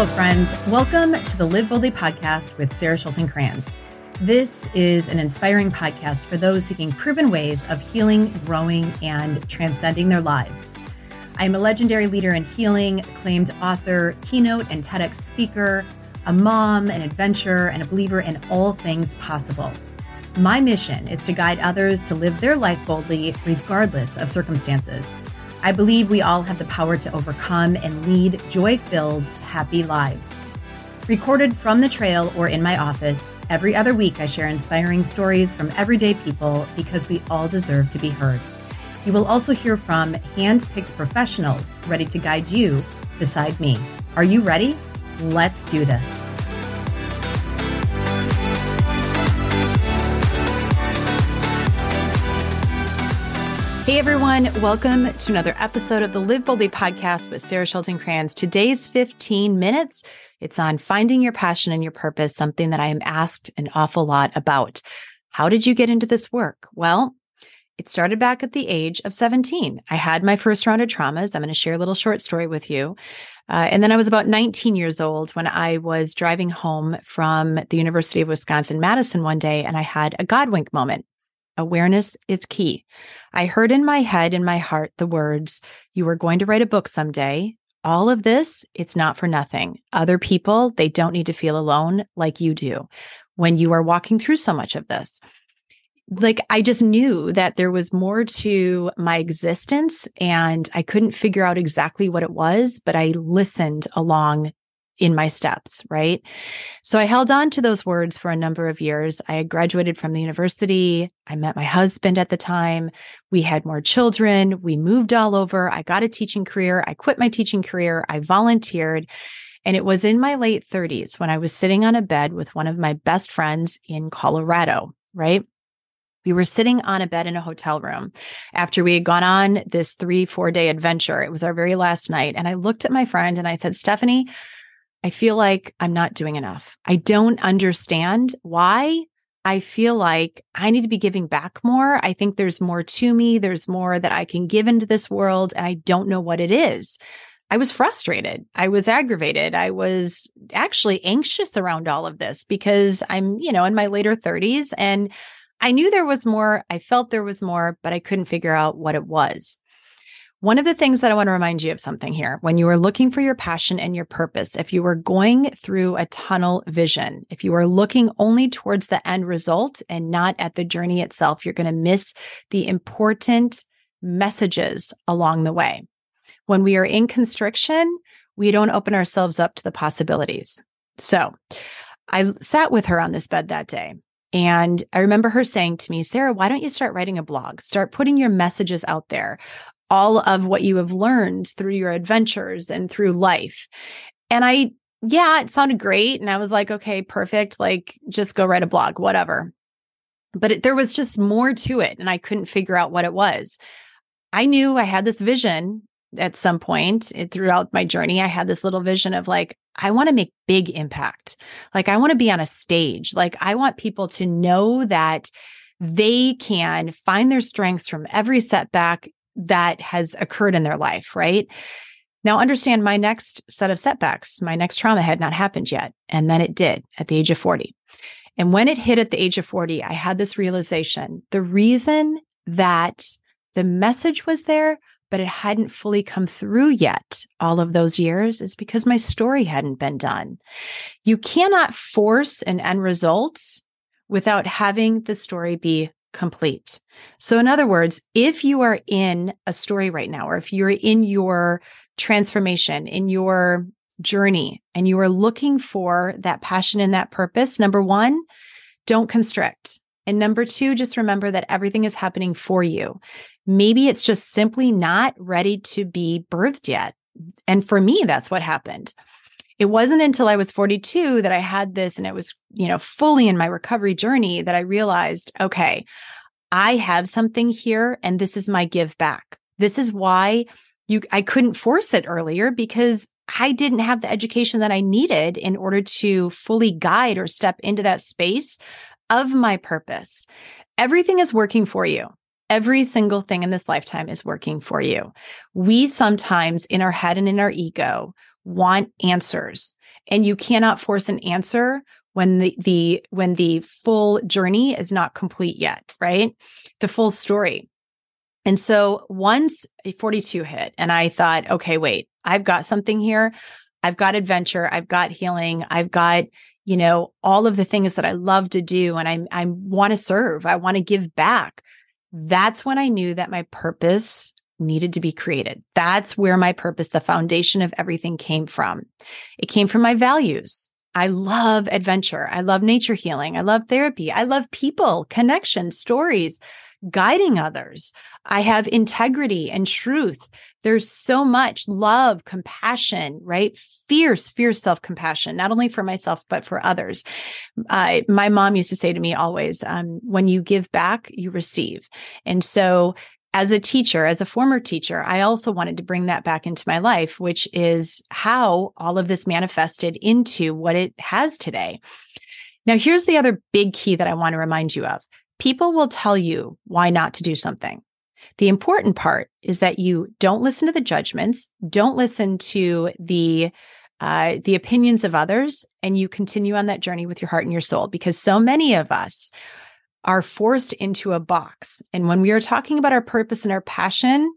Hello, friends. Welcome to the Live Boldly podcast with Sarah Schulten Kranz. This is an inspiring podcast for those seeking proven ways of healing, growing, and transcending their lives. I am a legendary leader in healing, acclaimed author, keynote and TEDx speaker, a mom, an adventurer, and a believer in all things possible. My mission is to guide others to live their life boldly, regardless of circumstances. I believe we all have the power to overcome and lead joy filled, happy lives. Recorded from the trail or in my office, every other week I share inspiring stories from everyday people because we all deserve to be heard. You will also hear from hand picked professionals ready to guide you beside me. Are you ready? Let's do this. Hey everyone, welcome to another episode of the Live Boldly podcast with Sarah Shelton Kranz. Today's 15 minutes, it's on finding your passion and your purpose, something that I am asked an awful lot about. How did you get into this work? Well, it started back at the age of 17. I had my first round of traumas. I'm going to share a little short story with you. Uh, and then I was about 19 years old when I was driving home from the University of Wisconsin Madison one day, and I had a God wink moment. Awareness is key. I heard in my head, in my heart, the words, You are going to write a book someday. All of this, it's not for nothing. Other people, they don't need to feel alone like you do when you are walking through so much of this. Like, I just knew that there was more to my existence and I couldn't figure out exactly what it was, but I listened along in my steps, right? So I held on to those words for a number of years. I graduated from the university. I met my husband at the time. We had more children. We moved all over. I got a teaching career. I quit my teaching career. I volunteered. And it was in my late 30s when I was sitting on a bed with one of my best friends in Colorado, right? We were sitting on a bed in a hotel room after we had gone on this three, four day adventure. It was our very last night. And I looked at my friend and I said, Stephanie, I feel like I'm not doing enough. I don't understand why I feel like I need to be giving back more. I think there's more to me. There's more that I can give into this world, and I don't know what it is. I was frustrated. I was aggravated. I was actually anxious around all of this because I'm, you know, in my later 30s and I knew there was more. I felt there was more, but I couldn't figure out what it was. One of the things that I want to remind you of something here when you are looking for your passion and your purpose, if you are going through a tunnel vision, if you are looking only towards the end result and not at the journey itself, you're going to miss the important messages along the way. When we are in constriction, we don't open ourselves up to the possibilities. So I sat with her on this bed that day. And I remember her saying to me, Sarah, why don't you start writing a blog? Start putting your messages out there all of what you have learned through your adventures and through life. And I, yeah, it sounded great. And I was like, okay, perfect. Like, just go write a blog, whatever. But it, there was just more to it. And I couldn't figure out what it was. I knew I had this vision at some point it, throughout my journey. I had this little vision of like, I want to make big impact. Like, I want to be on a stage. Like, I want people to know that they can find their strengths from every setback that has occurred in their life, right? Now, understand my next set of setbacks, my next trauma had not happened yet. And then it did at the age of 40. And when it hit at the age of 40, I had this realization the reason that the message was there, but it hadn't fully come through yet all of those years is because my story hadn't been done. You cannot force an end result without having the story be complete. So, in other words, if you are in a story right now, or if you're in your transformation, in your journey, and you are looking for that passion and that purpose, number one, don't constrict. And number two, just remember that everything is happening for you. Maybe it's just simply not ready to be birthed yet. And for me, that's what happened. It wasn't until I was 42 that I had this and it was, you know, fully in my recovery journey that I realized, okay, I have something here and this is my give back. This is why you I couldn't force it earlier because I didn't have the education that I needed in order to fully guide or step into that space of my purpose. Everything is working for you. Every single thing in this lifetime is working for you. We sometimes, in our head and in our ego, want answers. And you cannot force an answer when the, the when the full journey is not complete yet, right? The full story. And so once 42 hit and I thought, okay, wait, I've got something here. I've got adventure, I've got healing, I've got you know all of the things that I love to do and I I want to serve, I want to give back. That's when I knew that my purpose needed to be created. That's where my purpose, the foundation of everything came from. It came from my values. I love adventure. I love nature healing. I love therapy. I love people, connection, stories, guiding others. I have integrity and truth. There's so much love, compassion, right? Fierce, fierce self compassion, not only for myself, but for others. Uh, my mom used to say to me always, um, when you give back, you receive. And so as a teacher, as a former teacher, I also wanted to bring that back into my life, which is how all of this manifested into what it has today. Now, here's the other big key that I want to remind you of people will tell you why not to do something. The important part is that you don't listen to the judgments, don't listen to the uh, the opinions of others, and you continue on that journey with your heart and your soul. Because so many of us are forced into a box. And when we are talking about our purpose and our passion,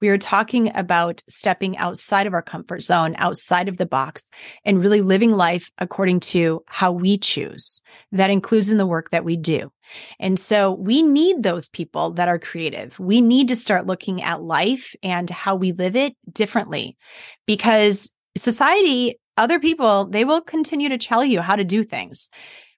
we are talking about stepping outside of our comfort zone, outside of the box, and really living life according to how we choose. That includes in the work that we do. And so we need those people that are creative. We need to start looking at life and how we live it differently because society, other people, they will continue to tell you how to do things.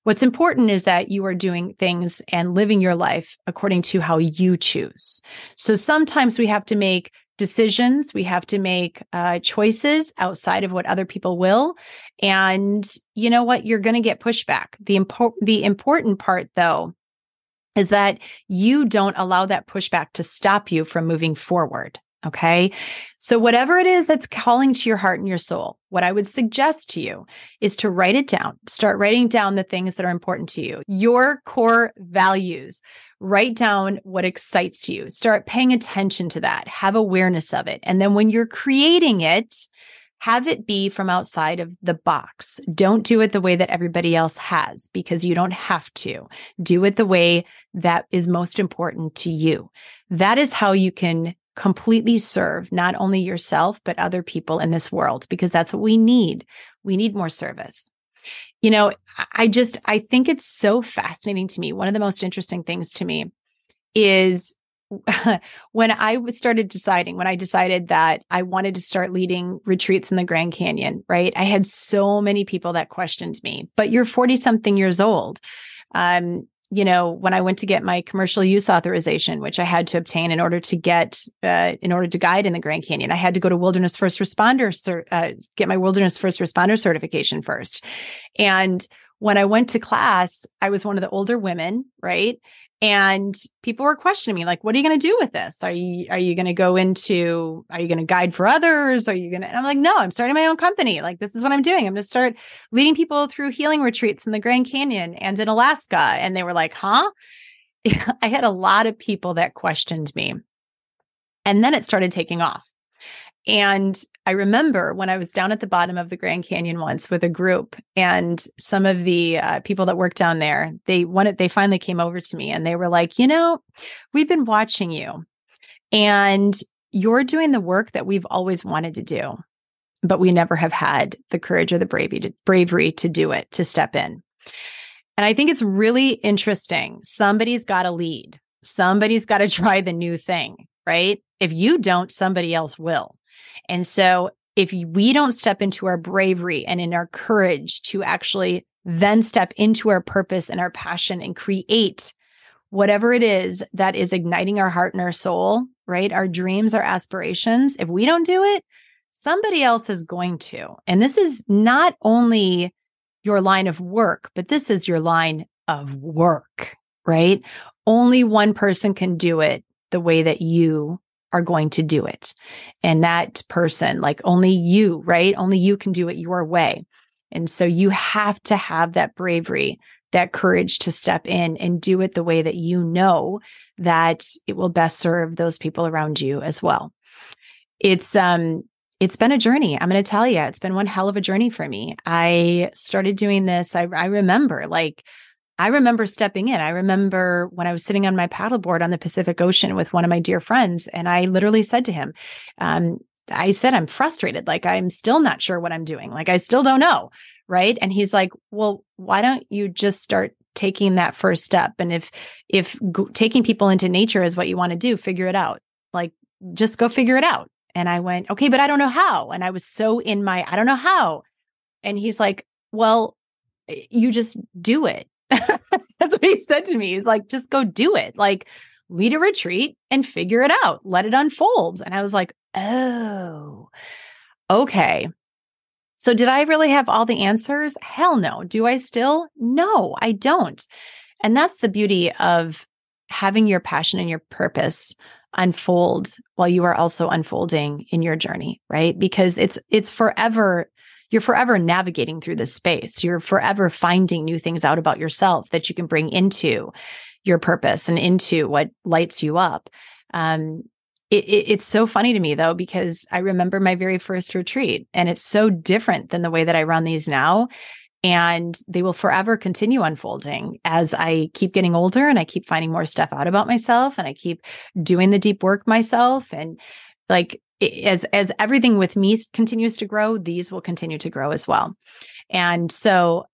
What's important is that you are doing things and living your life according to how you choose. So sometimes we have to make decisions. We have to make uh, choices outside of what other people will. And you know what? You're going to get pushback. The, the important part, though, is that you don't allow that pushback to stop you from moving forward. Okay. So, whatever it is that's calling to your heart and your soul, what I would suggest to you is to write it down. Start writing down the things that are important to you, your core values. Write down what excites you. Start paying attention to that. Have awareness of it. And then when you're creating it, have it be from outside of the box. Don't do it the way that everybody else has because you don't have to. Do it the way that is most important to you. That is how you can completely serve not only yourself, but other people in this world, because that's what we need. We need more service. You know, I just, I think it's so fascinating to me. One of the most interesting things to me is when I started deciding, when I decided that I wanted to start leading retreats in the Grand Canyon, right? I had so many people that questioned me, but you're 40 something years old. Um, you know, when I went to get my commercial use authorization, which I had to obtain in order to get, uh, in order to guide in the Grand Canyon, I had to go to Wilderness First Responder, uh, get my Wilderness First Responder certification first. And when I went to class, I was one of the older women, right? and people were questioning me like what are you going to do with this? Are you are you going to go into are you going to guide for others? Are you going to i'm like no i'm starting my own company. Like this is what i'm doing. I'm going to start leading people through healing retreats in the grand canyon and in alaska. And they were like huh? I had a lot of people that questioned me. And then it started taking off. And I remember when I was down at the bottom of the Grand Canyon once with a group, and some of the uh, people that work down there, they wanted, they finally came over to me and they were like, you know, we've been watching you, and you're doing the work that we've always wanted to do, but we never have had the courage or the bravery to, bravery to do it, to step in. And I think it's really interesting. Somebody's got to lead. Somebody's got to try the new thing, right? If you don't, somebody else will. And so if we don't step into our bravery and in our courage to actually then step into our purpose and our passion and create whatever it is that is igniting our heart and our soul, right? Our dreams, our aspirations, if we don't do it, somebody else is going to. And this is not only your line of work, but this is your line of work, right? Only one person can do it the way that you are going to do it. And that person, like only you, right? Only you can do it your way. And so you have to have that bravery, that courage to step in and do it the way that you know that it will best serve those people around you as well. It's, um, it's been a journey. I'm going to tell you, it's been one hell of a journey for me. I started doing this. I, I remember like, I remember stepping in. I remember when I was sitting on my paddleboard on the Pacific Ocean with one of my dear friends, and I literally said to him, um, I said, I'm frustrated. Like, I'm still not sure what I'm doing. Like, I still don't know. Right. And he's like, Well, why don't you just start taking that first step? And if, if taking people into nature is what you want to do, figure it out. Like, just go figure it out. And I went, Okay, but I don't know how. And I was so in my, I don't know how. And he's like, Well, you just do it. That's what he said to me. He's like, just go do it. Like, lead a retreat and figure it out, let it unfold. And I was like, oh, okay. So, did I really have all the answers? Hell no. Do I still? No, I don't. And that's the beauty of having your passion and your purpose unfold while you are also unfolding in your journey, right? Because it's it's forever you're forever navigating through this space. You're forever finding new things out about yourself that you can bring into your purpose and into what lights you up. Um, it, it, it's so funny to me though, because I remember my very first retreat and it's so different than the way that I run these now. And they will forever continue unfolding as I keep getting older and I keep finding more stuff out about myself and I keep doing the deep work myself. And like as as everything with me continues to grow, these will continue to grow as well. And so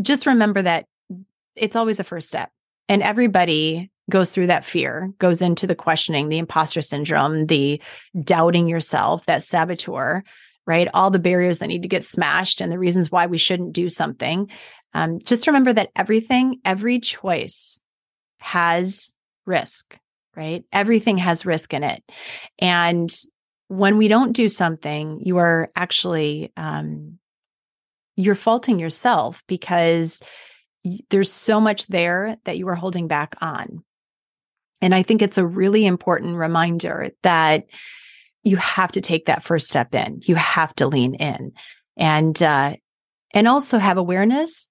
just remember that it's always a first step. And everybody goes through that fear, goes into the questioning, the imposter syndrome, the doubting yourself, that saboteur, right? All the barriers that need to get smashed and the reasons why we shouldn't do something. Um, just remember that everything, every choice has risk, right? Everything has risk in it. And when we don't do something, you are actually um, you're faulting yourself because there's so much there that you are holding back on. And I think it's a really important reminder that you have to take that first step in. You have to lean in, and uh, and also have awareness.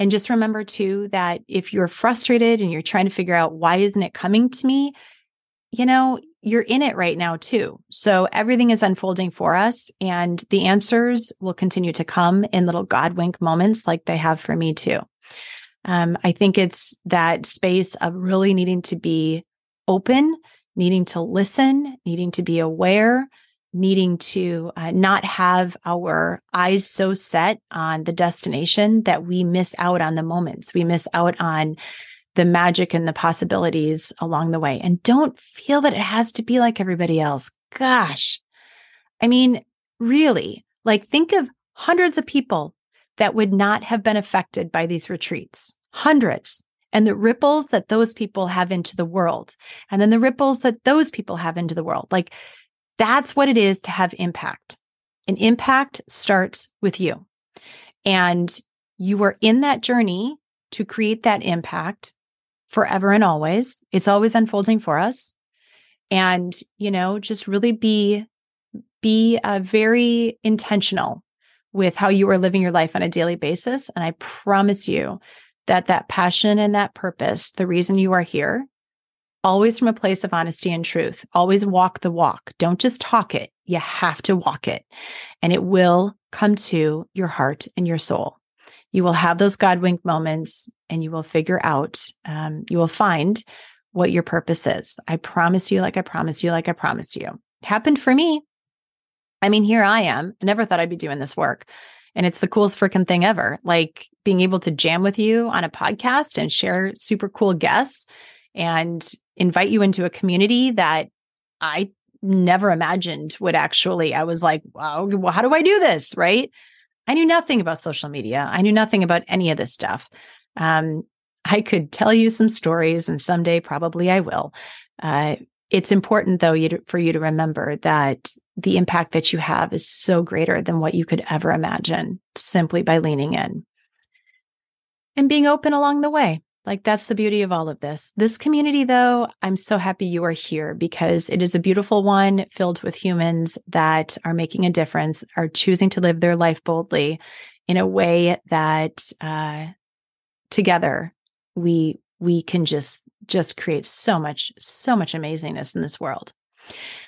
And just remember too that if you're frustrated and you're trying to figure out why isn't it coming to me, you know, you're in it right now too. So everything is unfolding for us and the answers will continue to come in little God wink moments like they have for me too. Um, I think it's that space of really needing to be open, needing to listen, needing to be aware, needing to uh, not have our eyes so set on the destination that we miss out on the moments. We miss out on the magic and the possibilities along the way. And don't feel that it has to be like everybody else. Gosh. I mean, really, like think of hundreds of people that would not have been affected by these retreats, hundreds, and the ripples that those people have into the world, and then the ripples that those people have into the world. Like that's what it is to have impact. And impact starts with you. And you are in that journey to create that impact forever and always. It's always unfolding for us. And, you know, just really be, be uh, very intentional with how you are living your life on a daily basis. And I promise you that that passion and that purpose, the reason you are here, always from a place of honesty and truth, always walk the walk. Don't just talk it. You have to walk it and it will come to your heart and your soul you will have those God wink moments and you will figure out, um, you will find what your purpose is. I promise you, like I promise you, like I promise you. Happened for me. I mean, here I am. I never thought I'd be doing this work. And it's the coolest freaking thing ever. Like being able to jam with you on a podcast and share super cool guests and invite you into a community that I never imagined would actually, I was like, wow, well, how do I do this? Right. I knew nothing about social media. I knew nothing about any of this stuff. Um, I could tell you some stories, and someday probably I will. Uh, it's important, though, you to, for you to remember that the impact that you have is so greater than what you could ever imagine simply by leaning in and being open along the way. Like that's the beauty of all of this. This community, though, I'm so happy you are here because it is a beautiful one filled with humans that are making a difference, are choosing to live their life boldly in a way that uh, together we we can just just create so much so much amazingness in this world.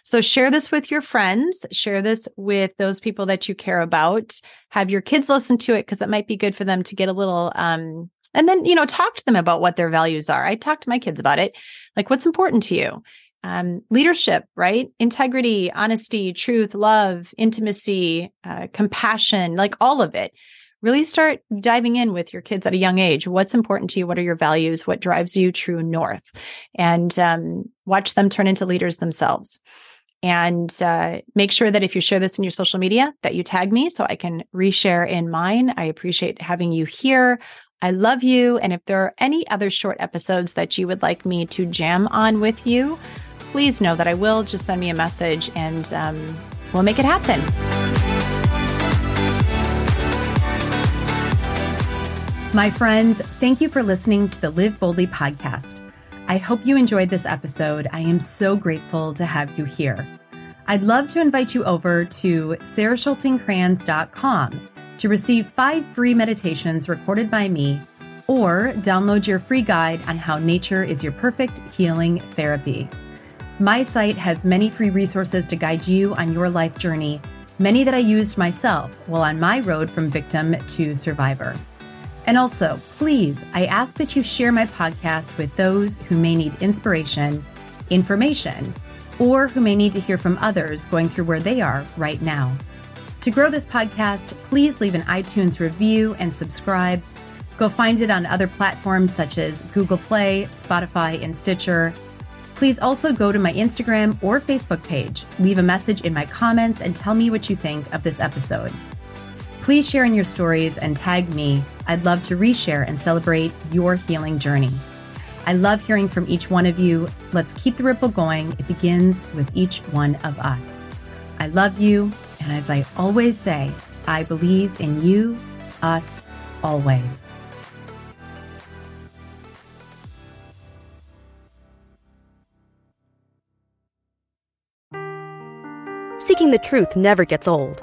So share this with your friends, share this with those people that you care about. Have your kids listen to it because it might be good for them to get a little um and then, you know, talk to them about what their values are. I talk to my kids about it. Like what's important to you? Um, leadership, right? Integrity, honesty, truth, love, intimacy, uh, compassion, like all of it really start diving in with your kids at a young age. What's important to you? What are your values? What drives you true north? And um, watch them turn into leaders themselves. And uh, make sure that if you share this in your social media, that you tag me so I can reshare in mine. I appreciate having you here. I love you. And if there are any other short episodes that you would like me to jam on with you, please know that I will. Just send me a message and um, we'll make it happen. My friends, thank you for listening to the Live Boldly podcast. I hope you enjoyed this episode. I am so grateful to have you here. I'd love to invite you over to sarahschultingkrans.com to receive five free meditations recorded by me or download your free guide on how nature is your perfect healing therapy. My site has many free resources to guide you on your life journey, many that I used myself while on my road from victim to survivor. And also, please, I ask that you share my podcast with those who may need inspiration, information, or who may need to hear from others going through where they are right now. To grow this podcast, please leave an iTunes review and subscribe. Go find it on other platforms such as Google Play, Spotify, and Stitcher. Please also go to my Instagram or Facebook page, leave a message in my comments, and tell me what you think of this episode. Please share in your stories and tag me. I'd love to reshare and celebrate your healing journey. I love hearing from each one of you. Let's keep the ripple going. It begins with each one of us. I love you. And as I always say, I believe in you, us, always. Seeking the truth never gets old.